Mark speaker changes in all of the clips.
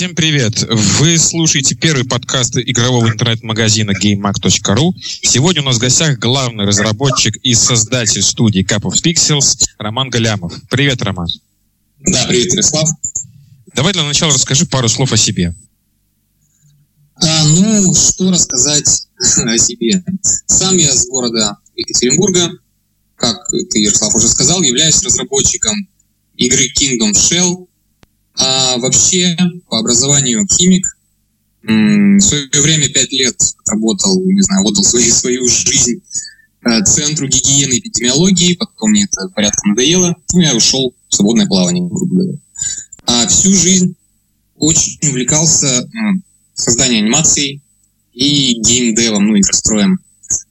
Speaker 1: Всем привет! Вы слушаете первый подкаст игрового интернет-магазина GameMag.ru. Сегодня у нас в гостях главный разработчик и создатель студии Cup of Pixels Роман Галямов. Привет, Роман.
Speaker 2: Да, привет, Ярослав.
Speaker 1: Давай для начала расскажи пару слов о себе.
Speaker 2: А, ну, что рассказать о себе? Сам я с города Екатеринбурга. Как ты, Ярослав, уже сказал, являюсь разработчиком игры Kingdom Shell. А вообще, по образованию химик. В свое время пять лет работал, не знаю, отдал свою, свою жизнь э, Центру гигиены и эпидемиологии, потом мне это порядком надоело, ну, я ушел в свободное плавание, грубо говоря. А всю жизнь очень увлекался созданием анимаций и геймдевом, ну, игростроем.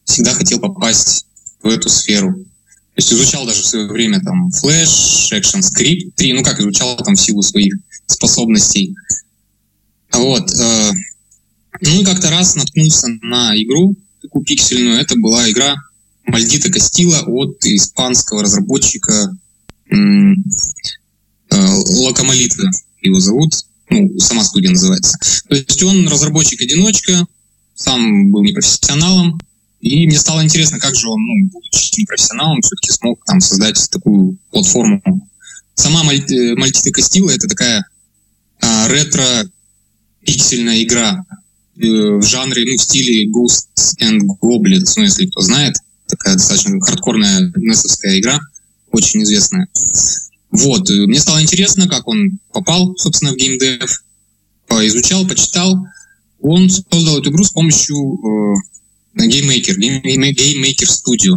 Speaker 2: Всегда хотел попасть в эту сферу. То есть изучал даже в свое время там Flash, ActionScript 3, ну как изучал там в силу своих способностей. Вот. Э, ну и как-то раз наткнулся на игру такую пиксельную. Это была игра Мальдита Кастила от испанского разработчика э, Локомолита его зовут. Ну, сама студия называется. То есть он разработчик-одиночка, сам был непрофессионалом, и мне стало интересно, как же он, ну, будучи непрофессионалом, все-таки смог там создать такую платформу. Сама Мальтита Кастила — это такая а, ретро-пиксельная игра э, в жанре, ну, в стиле Ghosts and Goblins, ну, если кто знает. Такая достаточно хардкорная несовская игра, очень известная. Вот, мне стало интересно, как он попал, собственно, в геймдев, изучал, почитал. Он создал эту игру с помощью э, GameMaker, GameMaker Studio.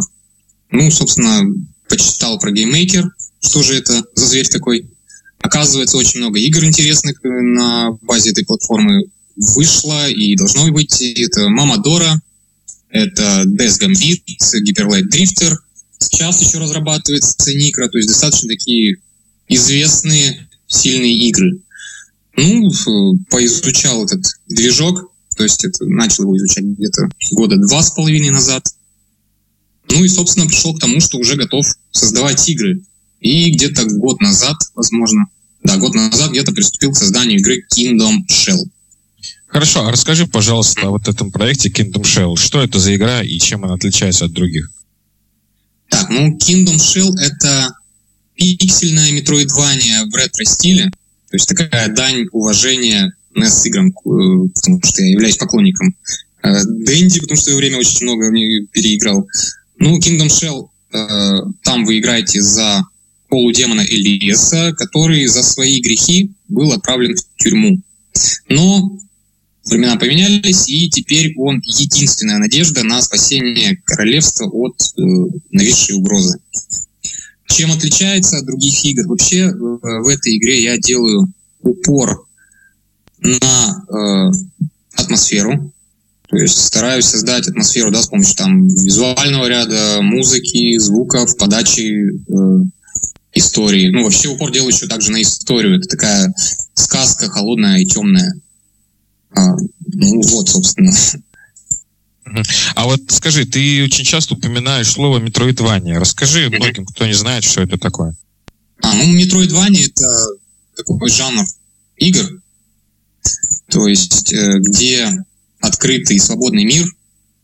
Speaker 2: Ну, собственно, почитал про GameMaker, что же это за зверь такой. Оказывается, очень много игр интересных э, на базе этой платформы вышло и должно выйти. Это Мама Дора, это Death Gambit, Hyperlight Drifter. Сейчас еще разрабатывается Никра, то есть достаточно такие известные сильные игры. Ну, поизучал этот движок, то есть это, начал его изучать где-то года два с половиной назад. Ну и, собственно, пришел к тому, что уже готов создавать игры. И где-то год назад, возможно, да, год назад где-то приступил к созданию игры Kingdom Shell.
Speaker 1: Хорошо, а расскажи, пожалуйста, о вот этом проекте Kingdom Shell. Что это за игра и чем она отличается от других?
Speaker 2: Так, ну, Kingdom Shell — это пиксельная метроидвания в ретро-стиле. То есть такая дань уважения NES играм, э, потому что я являюсь поклонником э, Дэнди, потому что в свое время очень много переиграл. Ну, Kingdom Shell, э, там вы играете за полудемона Элиеса, который за свои грехи был отправлен в тюрьму. Но времена поменялись, и теперь он единственная надежда на спасение королевства от э, нависшей угрозы. Чем отличается от других игр? Вообще э, в этой игре я делаю упор на э, атмосферу, то есть стараюсь создать атмосферу да, с помощью там визуального ряда, музыки, звуков, подачи э, истории. Ну, вообще упор делаю еще также на историю. Это такая сказка холодная и темная. А, ну, вот, собственно.
Speaker 1: А вот скажи, ты очень часто упоминаешь слово метроидвания. Расскажи многим, кто не знает, что это такое.
Speaker 2: А, ну, метроидвания — это такой жанр игр, то есть э, где открытый свободный мир,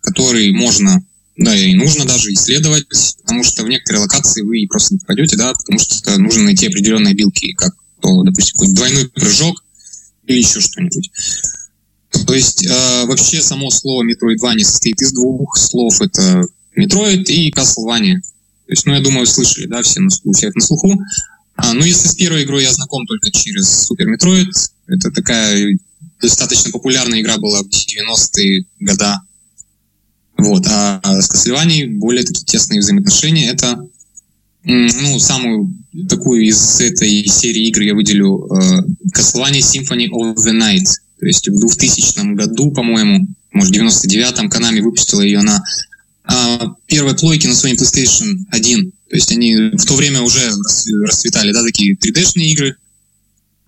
Speaker 2: который можно да, и нужно даже исследовать, потому что в некоторые локации вы просто не попадете, да, потому что нужно найти определенные билки, как, то, допустим, какой двойной прыжок или еще что-нибудь. То есть э, вообще само слово Metroidvania состоит из двух слов. Это Metroid и Castlevania. То есть, ну, я думаю, слышали, да, все на, у всех на слуху. А, ну, если с первой игрой я знаком только через Super Metroid, это такая достаточно популярная игра была в 90-е годы вот. А с Castlevania более такие тесные взаимоотношения. Это ну, самую такую из этой серии игр я выделю э, Castlevania Symphony of the Night. То есть в 2000 году, по-моему, может, в 99-м Konami выпустила ее на э, первой плойке на Sony PlayStation 1. То есть они в то время уже расцветали, да, такие 3D-шные игры,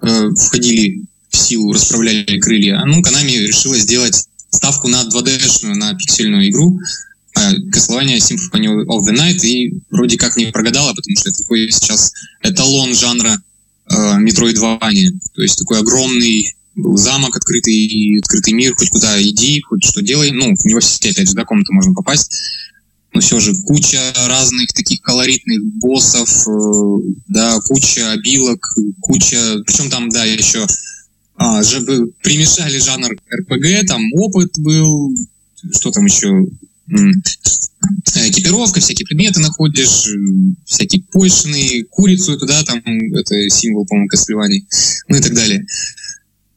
Speaker 2: э, входили в силу, расправляли крылья. А ну, Konami решила сделать ставку на 2D-шную, на пиксельную игру, э, Castlevania Symphony of the Night, и вроде как не прогадала, потому что это такой сейчас эталон жанра э, Metroidvania. То есть такой огромный был замок, открытый, открытый мир, хоть куда иди, хоть что делай. Ну, не во все, опять же, до комнаты можно попасть. Но все же куча разных таких колоритных боссов, э, да, куча обилок, куча... Причем там, да, еще а, же, примешали жанр РПГ, там опыт был, что там еще, экипировка, всякие предметы находишь, всякие польшины, курицу туда, там, это символ, по-моему, Каслевани, ну и так далее.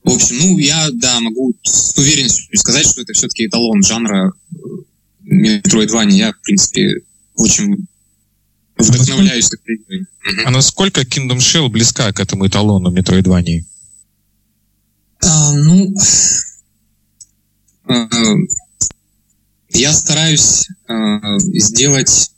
Speaker 2: В общем, ну, я, да, могу с уверенностью сказать, что это все-таки эталон жанра Metroidvania. Я, в принципе, очень вдохновляюсь этой игрой.
Speaker 1: А насколько Kingdom Shell близка к этому эталону Metroidvania?
Speaker 2: А, ну, а, я стараюсь э, сделать,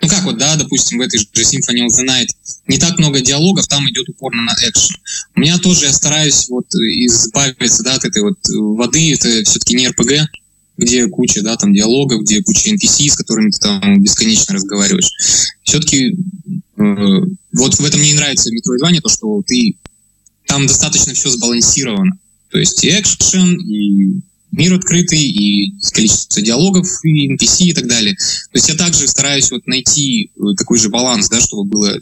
Speaker 2: ну как вот, да, допустим, в этой же Symphony of the Night не так много диалогов, там идет упорно на экшен. У меня тоже я стараюсь вот избавиться, да, от этой вот воды, это все-таки не RPG, где куча, да, там диалогов, где куча NPC, с которыми ты там бесконечно разговариваешь. Все-таки э, вот в этом мне нравится Metroidvania, то, что ты там достаточно все сбалансировано. То есть и экшен, и мир открытый, и количество диалогов, и NPC и так далее. То есть я также стараюсь вот найти э, такой же баланс, да, чтобы было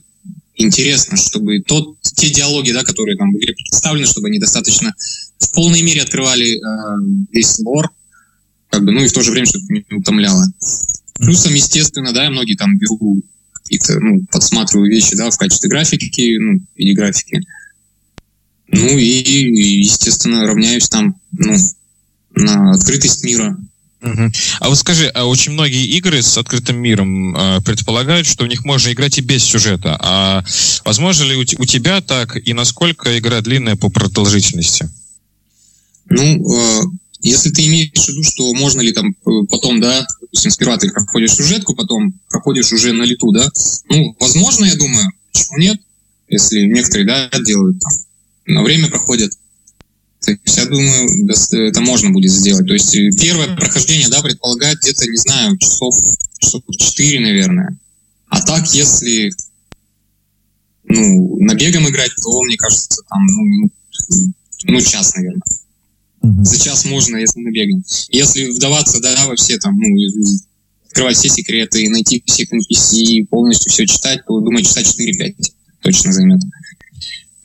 Speaker 2: интересно, чтобы тот, те диалоги, да, которые там в игре представлены, чтобы они достаточно в полной мере открывали э, весь лор, как бы, ну и в то же время, чтобы не утомляло. Плюсом, естественно, да, многие там беру какие-то, ну, подсматриваю вещи, да, в качестве графики, ну, или графики. Ну и, естественно, равняюсь там, ну, на открытость мира.
Speaker 1: Угу. А вот скажи, а очень многие игры с открытым миром э, предполагают, что в них можно играть и без сюжета. А возможно ли у, у тебя так, и насколько игра длинная по продолжительности?
Speaker 2: Ну, э, если ты имеешь в виду, что можно ли там э, потом, да, допустим, сперва ты проходишь сюжетку, потом проходишь уже на лету, да, ну, возможно, я думаю, почему нет, если некоторые, да, делают там, на время проходят. То есть, я думаю, это можно будет сделать. То есть, э, первое прохождение, да, предполагает где-то, не знаю, часов, часов 4, наверное. А так, если ну, набегом играть, то, мне кажется, там, ну, ну час, наверное. За час можно, если набегом. Если вдаваться, да, во все там, ну, открывать все секреты, найти всех NPC, полностью все читать, то, думаю, часа 4-5 точно займет.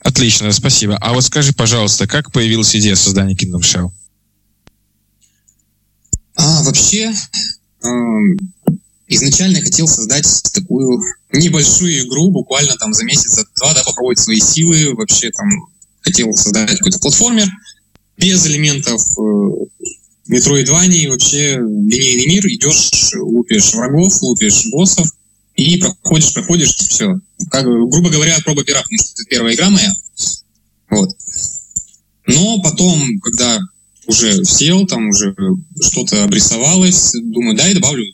Speaker 1: Отлично, спасибо. А вот скажи, пожалуйста, как появилась идея создания Kingdom Shell?
Speaker 2: А, вообще, э, изначально я хотел создать такую небольшую игру, буквально там за месяц-два, да, попробовать свои силы. Вообще там хотел создать какой-то платформер без элементов э, Metroidvania, вообще линейный мир, идешь, лупишь врагов, лупишь боссов, и проходишь, проходишь, все. Как, грубо говоря, проба пера, потому что это первая игра моя. Вот. Но потом, когда уже сел, там уже что-то обрисовалось, думаю, дай добавлю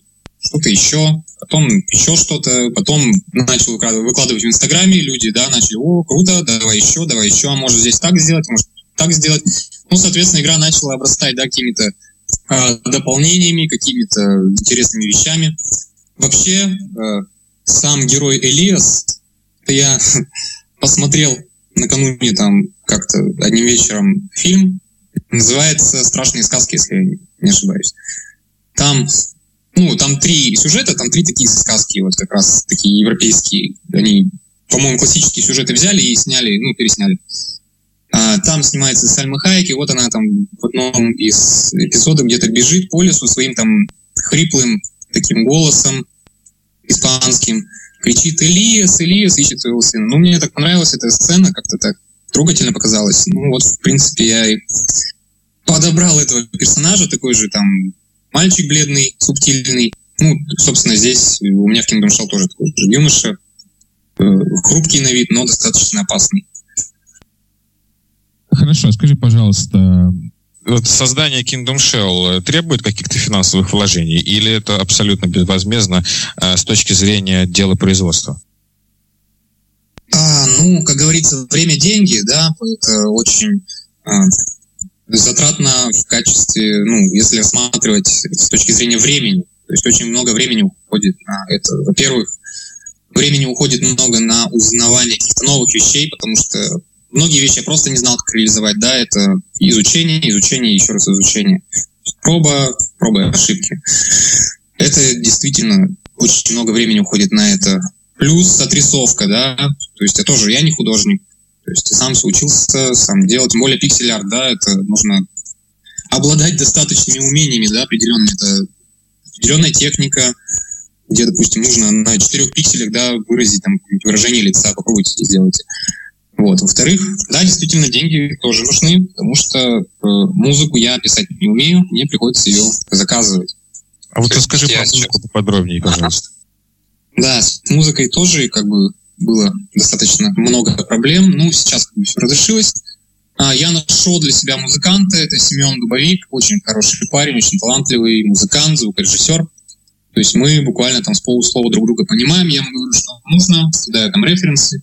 Speaker 2: что-то еще, потом еще что-то, потом начал выкладывать в Инстаграме, люди, да, начали, о, круто, давай еще, давай еще, а может здесь так сделать, может так сделать. Ну, соответственно, игра начала обрастать, да, какими-то э, дополнениями, какими-то интересными вещами. Вообще, э, сам герой Элиас, я посмотрел накануне там как-то одним вечером фильм, называется «Страшные сказки», если я не ошибаюсь. Там, ну, там три сюжета, там три такие сказки, вот как раз такие европейские. Они, по-моему, классические сюжеты взяли и сняли, ну, пересняли. А, там снимается Сальма Хайки, вот она там в одном из эпизодов где-то бежит по лесу своим там хриплым таким голосом, испанским, кричит «Элиас, Элиас!» ищет своего сына. Ну, мне так понравилась эта сцена, как-то так трогательно показалось. Ну, вот, в принципе, я и подобрал этого персонажа, такой же там мальчик бледный, субтильный. Ну, собственно, здесь у меня в Kingdom Shell тоже такой же юноша, э, хрупкий на вид, но достаточно опасный.
Speaker 1: Хорошо, скажи, пожалуйста, создание Kingdom Shell требует каких-то финансовых вложений или это абсолютно безвозмездно э, с точки зрения дела производства?
Speaker 2: А, ну, как говорится, время деньги, да, это очень а, затратно в качестве, ну, если рассматривать с точки зрения времени, то есть очень много времени уходит на это. Во-первых, времени уходит много на узнавание каких-то новых вещей, потому что многие вещи я просто не знал, как реализовать, да, это изучение, изучение, еще раз изучение. Проба, проба и ошибки. Это действительно очень много времени уходит на это. Плюс отрисовка, да, то есть я тоже, я не художник, то есть ты сам учился, сам делал, тем более пиксель-арт, да, это нужно обладать достаточными умениями, да, определенными, это определенная техника, где, допустим, нужно на четырех пикселях, да, выразить там выражение лица, попробуйте сделать. Вот. Во-вторых, да, действительно, деньги тоже нужны, потому что э, музыку я писать не умею, мне приходится ее заказывать.
Speaker 1: А вот расскажи про музыку поподробнее, пожалуйста.
Speaker 2: Да, с музыкой тоже как бы было достаточно много проблем. Ну, сейчас как бы все разрешилось. А, я нашел для себя музыканта, это Семен Дубовик, очень хороший парень, очень талантливый музыкант, звукорежиссер. То есть мы буквально там с полуслова друг друга понимаем, я ему говорю, что нужно, кидаю там референсы,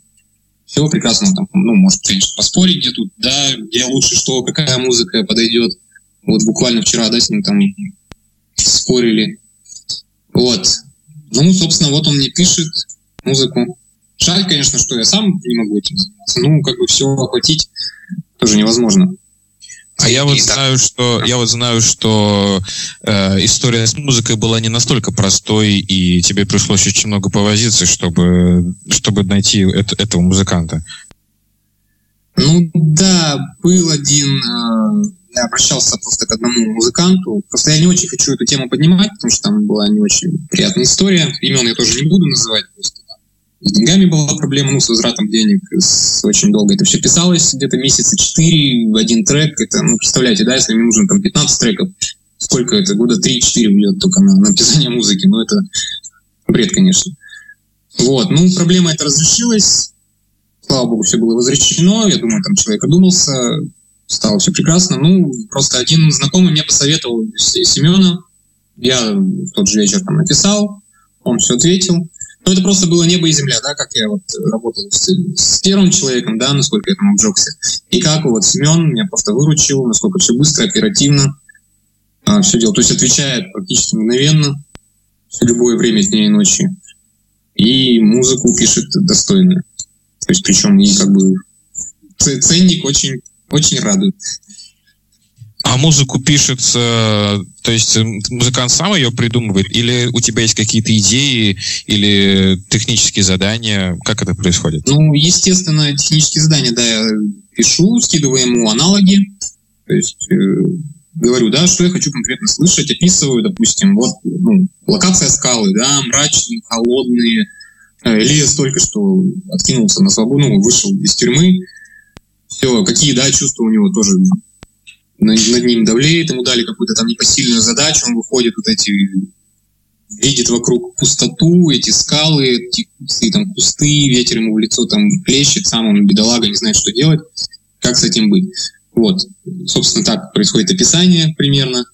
Speaker 2: все прекрасно, там, ну, может, конечно, поспорить, где тут, да, где лучше что, какая музыка подойдет. Вот буквально вчера, да, с ним там спорили. Вот. Ну, собственно, вот он мне пишет музыку. Жаль, конечно, что я сам не могу этим заниматься. Ну, как бы все охватить тоже невозможно.
Speaker 1: А я вот знаю, что я вот знаю, что э, история с музыкой была не настолько простой, и тебе пришлось очень много повозиться, чтобы чтобы найти это, этого музыканта.
Speaker 2: Ну да, был один. Э, я обращался просто к одному музыканту. Просто я не очень хочу эту тему поднимать, потому что там была не очень приятная история. Имен я тоже не буду называть. Просто с деньгами была проблема, ну, с возвратом денег. С, очень долго это все писалось, где-то месяца четыре в один трек. Это, ну, представляете, да, если мне нужно там 15 треков, сколько это? Года 3-4 уйдет только на написание музыки. Ну, это бред, конечно. Вот, ну, проблема эта разрешилась. Слава богу, все было возвращено. Я думаю, там человек одумался, стало все прекрасно. Ну, просто один знакомый мне посоветовал Семена. Я в тот же вечер там написал, он все ответил. Ну, это просто было небо и земля, да, как я вот работал с, с первым человеком, да, насколько я там обжегся. И как вот Семен меня просто выручил, насколько все быстро, оперативно а, все делал. То есть отвечает практически мгновенно, в любое время дня и ночи. И музыку пишет достойно. То есть причем и как бы ценник очень, очень радует.
Speaker 1: А музыку пишется, то есть музыкант сам ее придумывает, или у тебя есть какие-то идеи или технические задания? Как это происходит?
Speaker 2: Ну, естественно, технические задания, да, я пишу, скидываю ему аналоги, то есть э, говорю, да, что я хочу конкретно слышать, описываю, допустим, вот ну, локация скалы, да, мрачные, холодные. Э, Лес только что откинулся на свободу, ну, вышел из тюрьмы. Все, какие, да, чувства у него тоже над ним давлеет, ему дали какую-то там непосильную задачу, он выходит вот эти видит вокруг пустоту, эти скалы, эти кусты, там кусты, ветер ему в лицо там плещет, сам он бедолага, не знает, что делать, как с этим быть. Вот, собственно, так происходит описание примерно.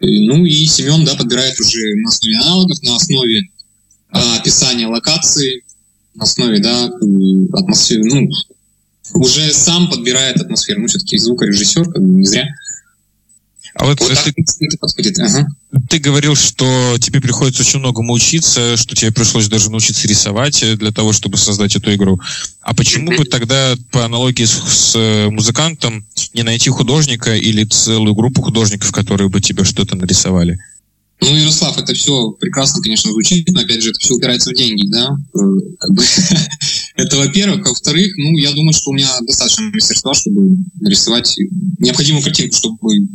Speaker 2: Ну и Семен, да, подбирает уже на основе аналогов, на основе а, описания локации, на основе, да, атмосферы, ну, уже сам подбирает атмосферу. Ну, все-таки звукорежиссер, как бы не зря.
Speaker 1: А вот, вот ты, это подходит. Ага. ты говорил, что тебе приходится очень многому учиться, что тебе пришлось даже научиться рисовать э, для того, чтобы создать эту игру. А почему бы тогда, по аналогии с, с э, музыкантом, не найти художника или целую группу художников, которые бы тебе что-то нарисовали?
Speaker 2: Ну, Ярослав, это все прекрасно, конечно, звучит, но, опять же, это все упирается в деньги, да, это, во-первых. Во-вторых, ну, я думаю, что у меня достаточно мастерства, чтобы нарисовать необходимую картинку, чтобы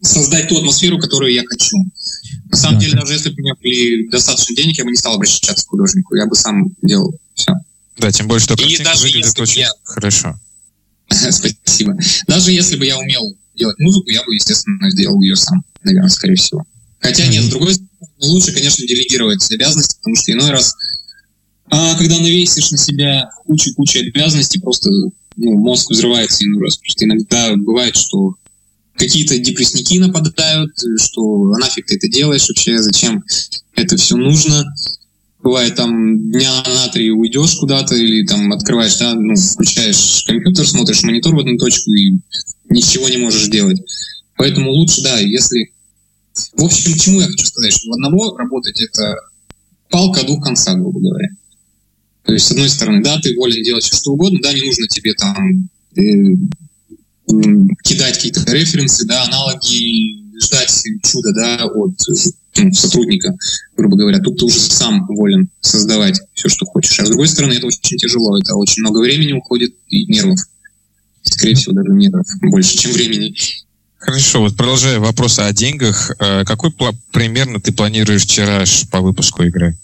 Speaker 2: создать ту атмосферу, которую я хочу. На самом деле, даже если бы у меня были достаточно денег, я бы не стал обращаться к художнику, я бы сам делал все.
Speaker 1: Да, тем более, что картинка выглядит очень я... хорошо.
Speaker 2: Спасибо. Даже если бы я умел делать музыку, я бы, естественно, сделал ее сам, наверное, скорее всего. Хотя нет, с другой стороны, лучше, конечно, делегировать обязанности, потому что иной раз, а, когда навесишь на себя кучу-кучу обязанностей, просто ну, мозг взрывается иной раз. Потому что иногда бывает, что какие-то депрессники нападают, что а нафиг ты это делаешь вообще, зачем это все нужно. Бывает там дня на три уйдешь куда-то или там открываешь, да, ну, включаешь компьютер, смотришь монитор в одну точку и ничего не можешь делать. Поэтому лучше, да, если в общем, чему я хочу сказать, что в одного работать это палка двух концах, грубо говоря. То есть, с одной стороны, да, ты волен делать все, что угодно, да, не нужно тебе там кидать какие-то референсы, да, аналоги, ждать чуда, да, от ну, сотрудника, грубо говоря. Тут ты уже сам волен создавать все, что хочешь. А с другой стороны, это очень тяжело. Это очень много времени уходит и нервов. Скорее всего, даже нервов больше, чем времени.
Speaker 1: Хорошо, вот продолжая вопросы о деньгах, э, какой примерно ты планируешь тираж по выпуску игры?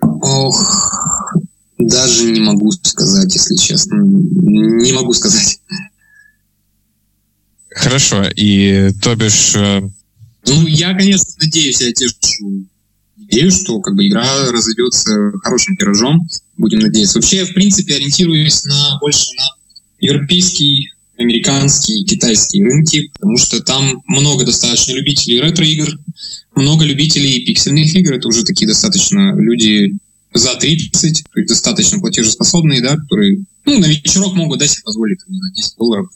Speaker 2: Ох, даже не могу сказать, если честно. Не могу сказать.
Speaker 1: Хорошо, и то бишь... Э,
Speaker 2: ну, я, конечно, надеюсь, я тешу идею, что как бы игра разойдется хорошим тиражом, будем надеяться. Вообще, я, в принципе, ориентируюсь на больше на европейский, американский, китайский рынки, потому что там много достаточно любителей ретро-игр, много любителей пиксельных игр. Это уже такие достаточно люди за 30, то есть достаточно платежеспособные, да, которые ну, на вечерок могут да, себе позволить там, за 10 долларов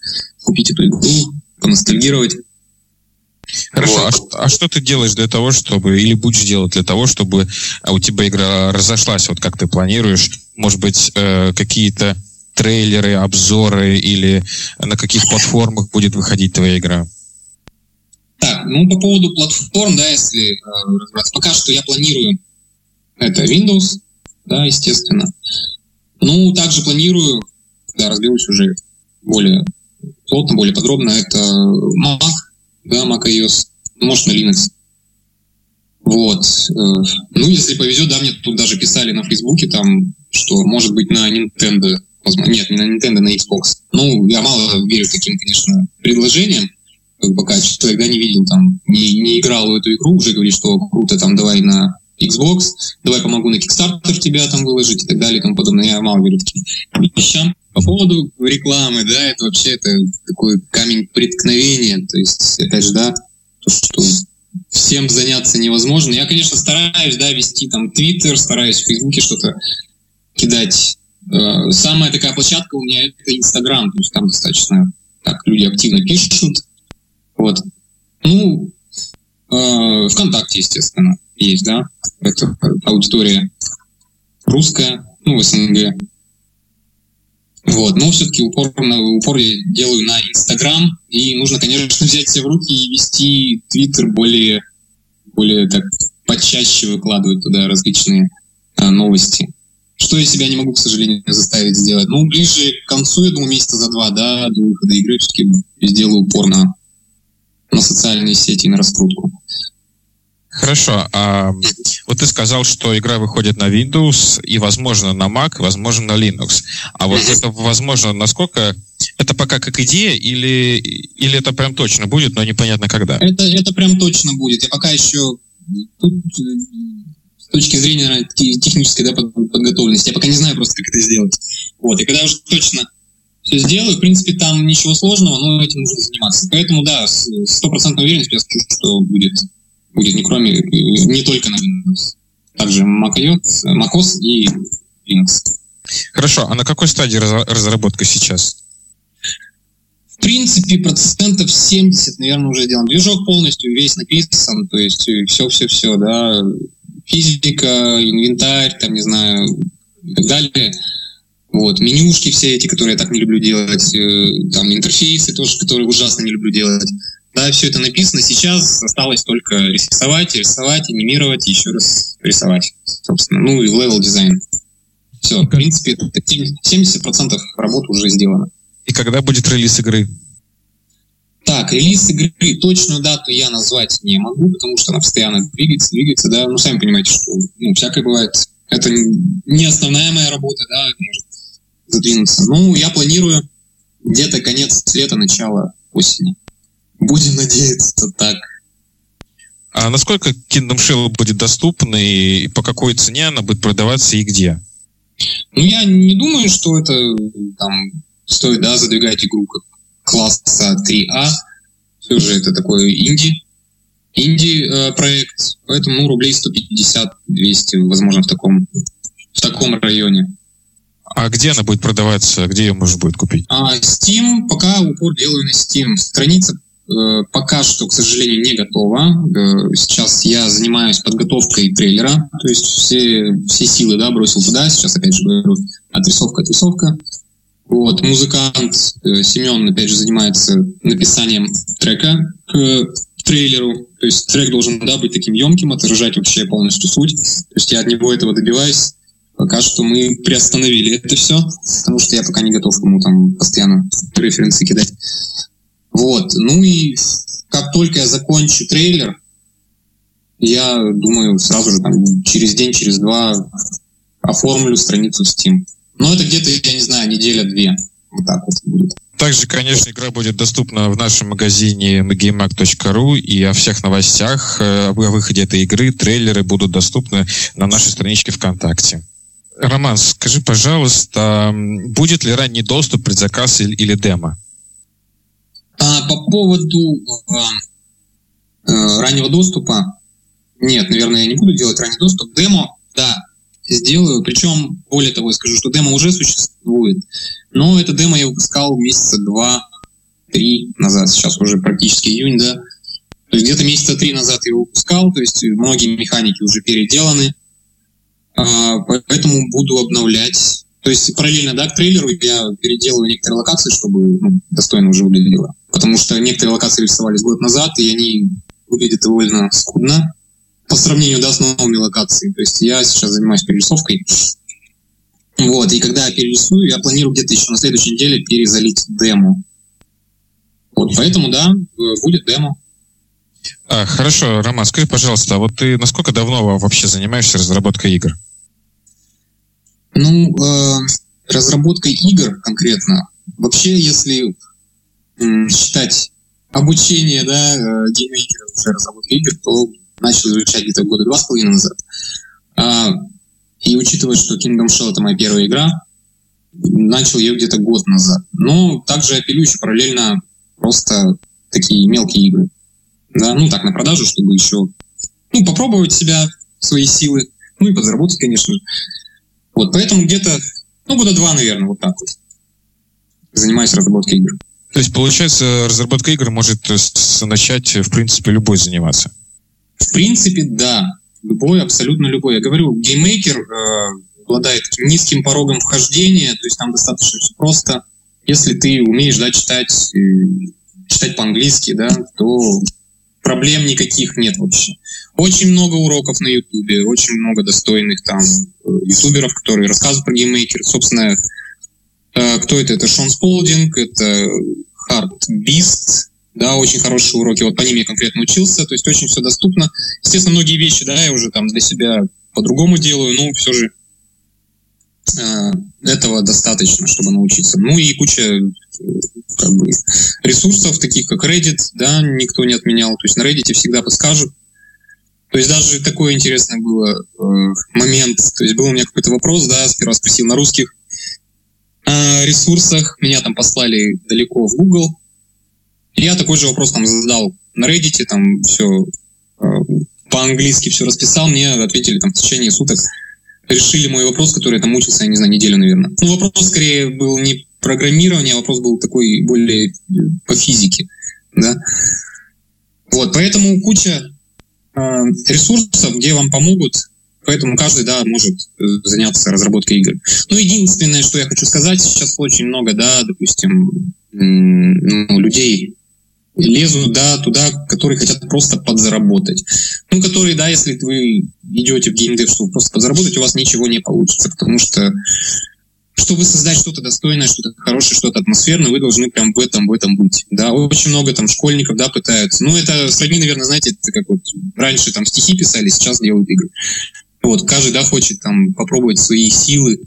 Speaker 2: купить эту игру, поностальгировать.
Speaker 1: Хорошо, а, а что ты делаешь для того, чтобы, или будешь делать для того, чтобы а, у тебя игра разошлась, вот как ты планируешь? Может быть, э, какие-то трейлеры, обзоры или на каких платформах будет выходить твоя игра?
Speaker 2: Так, ну по поводу платформ, да, если э, разбираться, пока что я планирую это Windows, да, естественно. Ну, также планирую, да, разберусь уже более плотно, более подробно, это Mac, да, Mac iOS, может, на Linux. Вот. Э, ну, если повезет, да, мне тут даже писали на Фейсбуке, там, что может быть на Nintendo, нет, не на Nintendo, на Xbox. Ну, я мало верю таким, конечно, предложениям, пока человек, да, не видел там, не, не играл в эту игру, уже говорит, что круто, там, давай на Xbox, давай помогу на Kickstarter тебя там выложить и так далее и тому подобное. Я мало верю таким вещам. По поводу рекламы, да, это вообще это такой камень преткновения. То есть, опять же, да, то, что всем заняться невозможно. Я, конечно, стараюсь, да, вести там Twitter, стараюсь в Фейсбуке что-то кидать. Э, самая такая площадка у меня это Инстаграм, то есть там достаточно так люди активно пишут. Вот. Ну, э, ВКонтакте, естественно, есть, да, это аудитория русская, ну, в СНГ. Вот, но все-таки упор, на, упор я делаю на Инстаграм, и нужно, конечно, взять себя в руки и вести Твиттер более, более так почаще выкладывать туда различные а, новости. Что я себя не могу, к сожалению, заставить сделать. Ну, ближе к концу, я думаю, месяца за два, да, до выхода игры все-таки сделаю упор на, на социальные сети и на раскрутку.
Speaker 1: Хорошо. А, вот ты сказал, что игра выходит на Windows и, возможно, на Mac, возможно, на Linux. А вот это, возможно, насколько... Это пока как идея или, или это прям точно будет, но непонятно когда?
Speaker 2: Это, это прям точно будет. Я пока еще... Тут с точки зрения технической да, подготовленности, я пока не знаю просто, как это сделать. Вот. И когда уже точно все сделаю, в принципе, там ничего сложного, но этим нужно заниматься. Поэтому, да, с стопроцентной уверенностью я скажу, что будет будет не кроме, не только на Windows. Также macOS, macOS и Linux.
Speaker 1: Хорошо, а на какой стадии разработка сейчас?
Speaker 2: В принципе, процентов 70, наверное, уже сделан. Движок полностью весь написан, то есть все-все-все, да, физика, инвентарь, там, не знаю, и так далее. Вот, менюшки все эти, которые я так не люблю делать, э, там, интерфейсы тоже, которые ужасно не люблю делать. Да, все это написано. Сейчас осталось только рисовать, рисовать, анимировать, еще раз рисовать, собственно. Ну и level design. Все, в принципе, 70% работы уже сделано.
Speaker 1: И когда будет релиз игры?
Speaker 2: Так, релиз игры, точную дату я назвать не могу, потому что она постоянно двигается, двигается, да. Ну, сами понимаете, что ну, всякое бывает. Это не основная моя работа, да, может задвинуться. Ну, я планирую где-то конец лета, начало осени. Будем надеяться так.
Speaker 1: А насколько Kingdom Shell будет доступна и по какой цене она будет продаваться и где?
Speaker 2: Ну, я не думаю, что это там стоит, да, задвигать игру как класса 3А. Все же это такой инди, инди э, проект, поэтому ну, рублей 150-200, возможно, в таком, в таком районе.
Speaker 1: А где она будет продаваться? Где ее можно будет купить?
Speaker 2: А, Steam, пока упор делаю на Steam. Страница Э, пока что, к сожалению, не готова. Э, сейчас я занимаюсь подготовкой трейлера, то есть все, все силы да, бросил туда. Сейчас, опять же, говорю, отрисовка, отрисовка. Вот, музыкант э, Семен, опять же, занимается написанием трека к трейлеру. То есть трек должен, да, быть таким емким, отражать вообще полностью суть. То есть я от него этого добиваюсь. Пока что мы приостановили это все, потому что я пока не готов ему там постоянно референсы кидать. Вот. Ну и как только я закончу трейлер, я думаю, сразу же там через день, через два оформлю страницу в Steam. Но это где-то, я не знаю, неделя-две. Вот так вот будет.
Speaker 1: Также, конечно, игра будет доступна в нашем магазине gamemag.ru и о всех новостях э, о выходе этой игры, трейлеры будут доступны на нашей страничке ВКонтакте. Роман, скажи, пожалуйста, будет ли ранний доступ, предзаказ или, или демо?
Speaker 2: А, по поводу э, э, раннего доступа, нет, наверное, я не буду делать ранний доступ. Демо, да, сделаю. Причем, более того, я скажу, что демо уже существует. Но это демо я выпускал месяца два-три назад. Сейчас уже практически июнь, да. То есть где-то месяца три назад я его выпускал. То есть многие механики уже переделаны. А, поэтому буду обновлять. То есть параллельно, да, к трейлеру я переделываю некоторые локации, чтобы ну, достойно уже выглядело. Потому что некоторые локации рисовались год назад, и они выглядят довольно скудно по сравнению да, с новыми локациями. То есть я сейчас занимаюсь перерисовкой. Вот, и когда я перерисую, я планирую где-то еще на следующей неделе перезалить демо. Вот, поэтому, да, будет демо.
Speaker 1: А, хорошо, Роман, скажи, пожалуйста, а вот ты насколько давно вообще занимаешься разработкой игр?
Speaker 2: Ну, э, разработкой игр конкретно. Вообще, если э, считать обучение, да, э, GameMaker а уже разработки игр, то начал изучать где-то года два с половиной назад. А, и учитывая, что Kingdom Shell это моя первая игра, начал я где-то год назад. Но также я пилю еще параллельно просто такие мелкие игры. Да, ну так, на продажу, чтобы еще ну, попробовать себя, свои силы, ну и подзаработать, конечно. Вот, поэтому где-то, ну, года два, наверное, вот так вот. Занимаюсь разработкой игр.
Speaker 1: То есть, получается, разработка игр может начать, в принципе, любой заниматься?
Speaker 2: В принципе, да. Любой, абсолютно любой. Я говорю, GameMaker э, обладает низким порогом вхождения, то есть там достаточно все просто. Если ты умеешь да, читать, э, читать по-английски, да, то проблем никаких нет вообще. Очень много уроков на Ютубе, очень много достойных там э, ютуберов, которые рассказывают про GameMaker. Собственно, э, кто это? Это Шон Сполдинг, это Хард Бист, да, очень хорошие уроки, вот по ним я конкретно учился, то есть очень все доступно. Естественно, многие вещи, да, я уже там для себя по-другому делаю, но все же э, этого достаточно, чтобы научиться. Ну и куча э, как бы, ресурсов, таких как Reddit, да, никто не отменял, то есть на Reddit всегда подскажут. То есть даже такой интересный был э, момент, то есть был у меня какой-то вопрос, да, сперва спросил на русских э, ресурсах, меня там послали далеко в Google, я такой же вопрос там задал на Reddit, там все э, по-английски все расписал, мне ответили там в течение суток, решили мой вопрос, который я там мучился, я не знаю, неделю, наверное. Ну, вопрос скорее был не программирование, а вопрос был такой более э, по физике, да. Вот, поэтому куча э, ресурсов, где вам помогут, поэтому каждый, да, может э, заняться разработкой игр. Ну, единственное, что я хочу сказать, сейчас очень много, да, допустим, ну, людей лезут, да, туда, которые хотят просто подзаработать. Ну, которые, да, если вы идете в геймдев, чтобы просто подзаработать, у вас ничего не получится, потому что чтобы создать что-то достойное, что-то хорошее, что-то атмосферное, вы должны прям в этом, в этом быть. Да, очень много там школьников, да, пытаются. Ну, это сродни, наверное, знаете, это как вот раньше там стихи писали, сейчас делают игры. Вот, каждый, да, хочет там попробовать свои силы,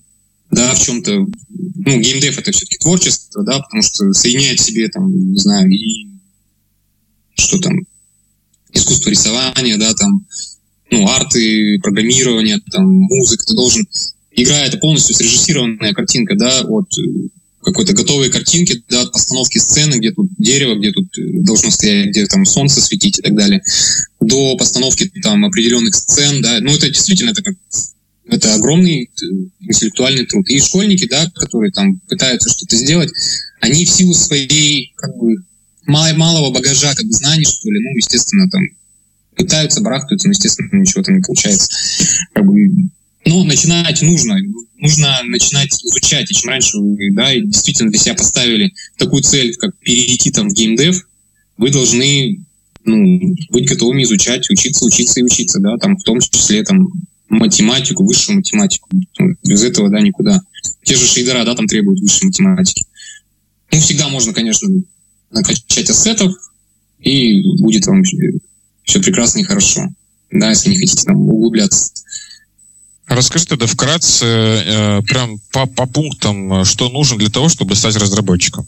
Speaker 2: да, в чем-то, ну, геймдев это все-таки творчество, да, потому что соединяет в себе, там, не знаю, и что там искусство рисования, да, там, ну, арты, программирование, там, музыка, ты должен... Игра — это полностью срежиссированная картинка, да, от э, какой-то готовой картинки, да, от постановки сцены, где тут дерево, где тут э, должно стоять, где там солнце светить и так далее, до постановки там определенных сцен, да, ну, это действительно это как это огромный э, интеллектуальный труд. И школьники, да, которые там пытаются что-то сделать, они в силу своей как бы мал, малого багажа как бы знаний, что ли, ну, естественно, там пытаются, барахтаются, но, естественно, ничего там не получается. Как бы, ну, начинать нужно. нужно начинать изучать. И чем раньше вы да, действительно для себя поставили такую цель, как перейти там в геймдев, вы должны ну, быть готовыми изучать, учиться, учиться и учиться, да, там в том числе там математику, высшую математику. Без этого, да, никуда. Те же шейдера, да, там требуют высшей математики. Ну, всегда можно, конечно, накачать ассетов, и будет вам все прекрасно и хорошо. Да, если не хотите там углубляться.
Speaker 1: Расскажи тогда вкратце, э, прям по, по пунктам, что нужно для того, чтобы стать разработчиком.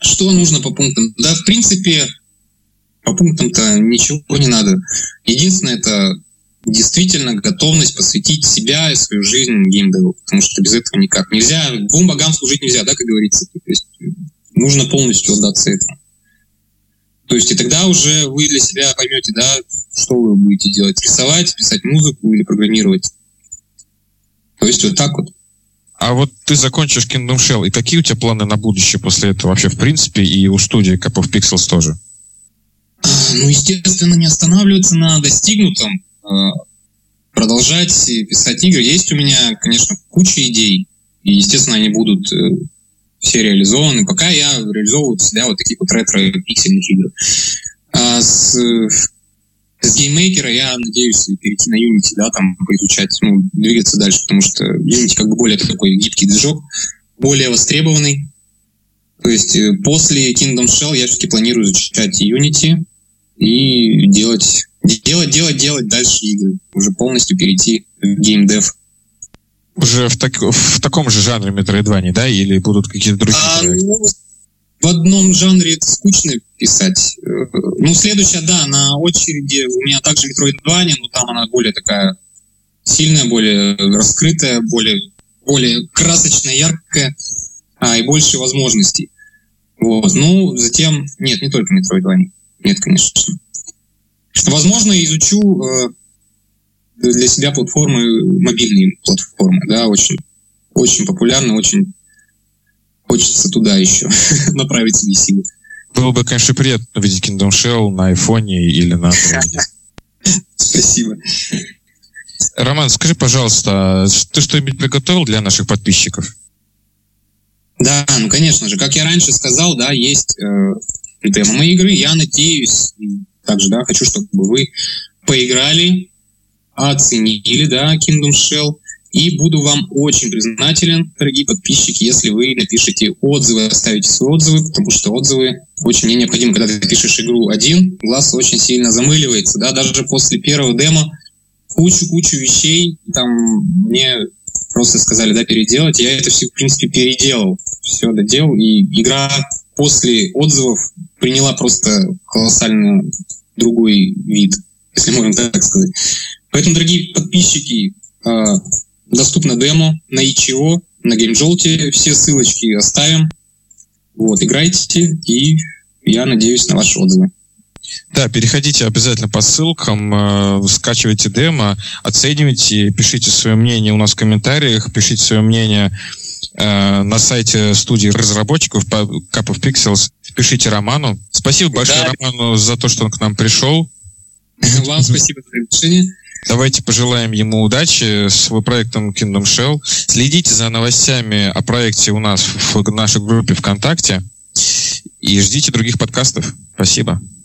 Speaker 2: Что нужно по пунктам? Да, в принципе, по пунктам-то ничего не надо. Единственное, это действительно готовность посвятить себя и свою жизнь геймдеву, потому что без этого никак. Нельзя, двум богам служить нельзя, да, как говорится. То есть нужно полностью отдаться этому. То есть и тогда уже вы для себя поймете, да, что вы будете делать. Рисовать, писать музыку или программировать. То есть вот так вот.
Speaker 1: А вот ты закончишь Kingdom Shell, и какие у тебя планы на будущее после этого вообще в принципе, и у студии of Pixels тоже?
Speaker 2: А, ну, естественно, не останавливаться на достигнутом. А, продолжать писать игры. Есть у меня, конечно, куча идей. И, естественно, они будут э, все реализованы. Пока я реализовываю себя вот таких вот ретро-пиксельных игр. А с, с GameMaker а я надеюсь перейти на Unity, да, там поизучать, ну, двигаться дальше, потому что Unity как бы более такой гибкий движок, более востребованный. То есть э, после Kingdom Shell я все-таки планирую изучать Unity и делать, делать, делать, делать дальше игры. Уже полностью перейти в геймдев
Speaker 1: уже в, так, в таком же жанре Metroidvania, да, или будут какие-то другие а, проекты? Ну,
Speaker 2: в одном жанре это скучно писать. Э, ну, следующая, да, на очереди у меня также Metroidvania, но там она более такая сильная, более раскрытая, более, более красочная, яркая а, и больше возможностей. Вот. Ну, затем... Нет, не только Metroidvania. Нет, конечно. Возможно, изучу э, для себя платформы, мобильные платформы, да, очень, очень популярны, очень хочется туда еще направить свои силы.
Speaker 1: Было бы, конечно, приятно увидеть Kingdom Shell на айфоне или на
Speaker 2: Спасибо.
Speaker 1: Роман, скажи, пожалуйста, ты что-нибудь приготовил для наших подписчиков?
Speaker 2: Да, ну, конечно же. Как я раньше сказал, да, есть э, ММА-игры. Я надеюсь, также, да, хочу, чтобы вы поиграли, оценили, да, Kingdom Shell. И буду вам очень признателен, дорогие подписчики, если вы напишите отзывы, оставите свои отзывы, потому что отзывы очень мне необходимы. Когда ты пишешь игру один, глаз очень сильно замыливается. Да? Даже после первого демо кучу-кучу вещей там мне просто сказали, да, переделать. Я это все, в принципе, переделал. Все доделал. И игра после отзывов приняла просто колоссально другой вид, если можно так сказать. Поэтому, дорогие подписчики, а, доступно демо на ИЧО, на GameJolt. Все ссылочки оставим. Вот, играйте, и я надеюсь на ваши отзывы.
Speaker 1: Да, переходите обязательно по ссылкам, э, скачивайте демо, оценивайте, пишите свое мнение у нас в комментариях, пишите свое мнение э, на сайте студии разработчиков Cup of Pixels, пишите Роману. Спасибо большое да. Роману за то, что он к нам пришел.
Speaker 2: Вам спасибо за приглашение.
Speaker 1: Давайте пожелаем ему удачи с проектом Kingdom Shell. Следите за новостями о проекте у нас в нашей группе ВКонтакте и ждите других подкастов. Спасибо.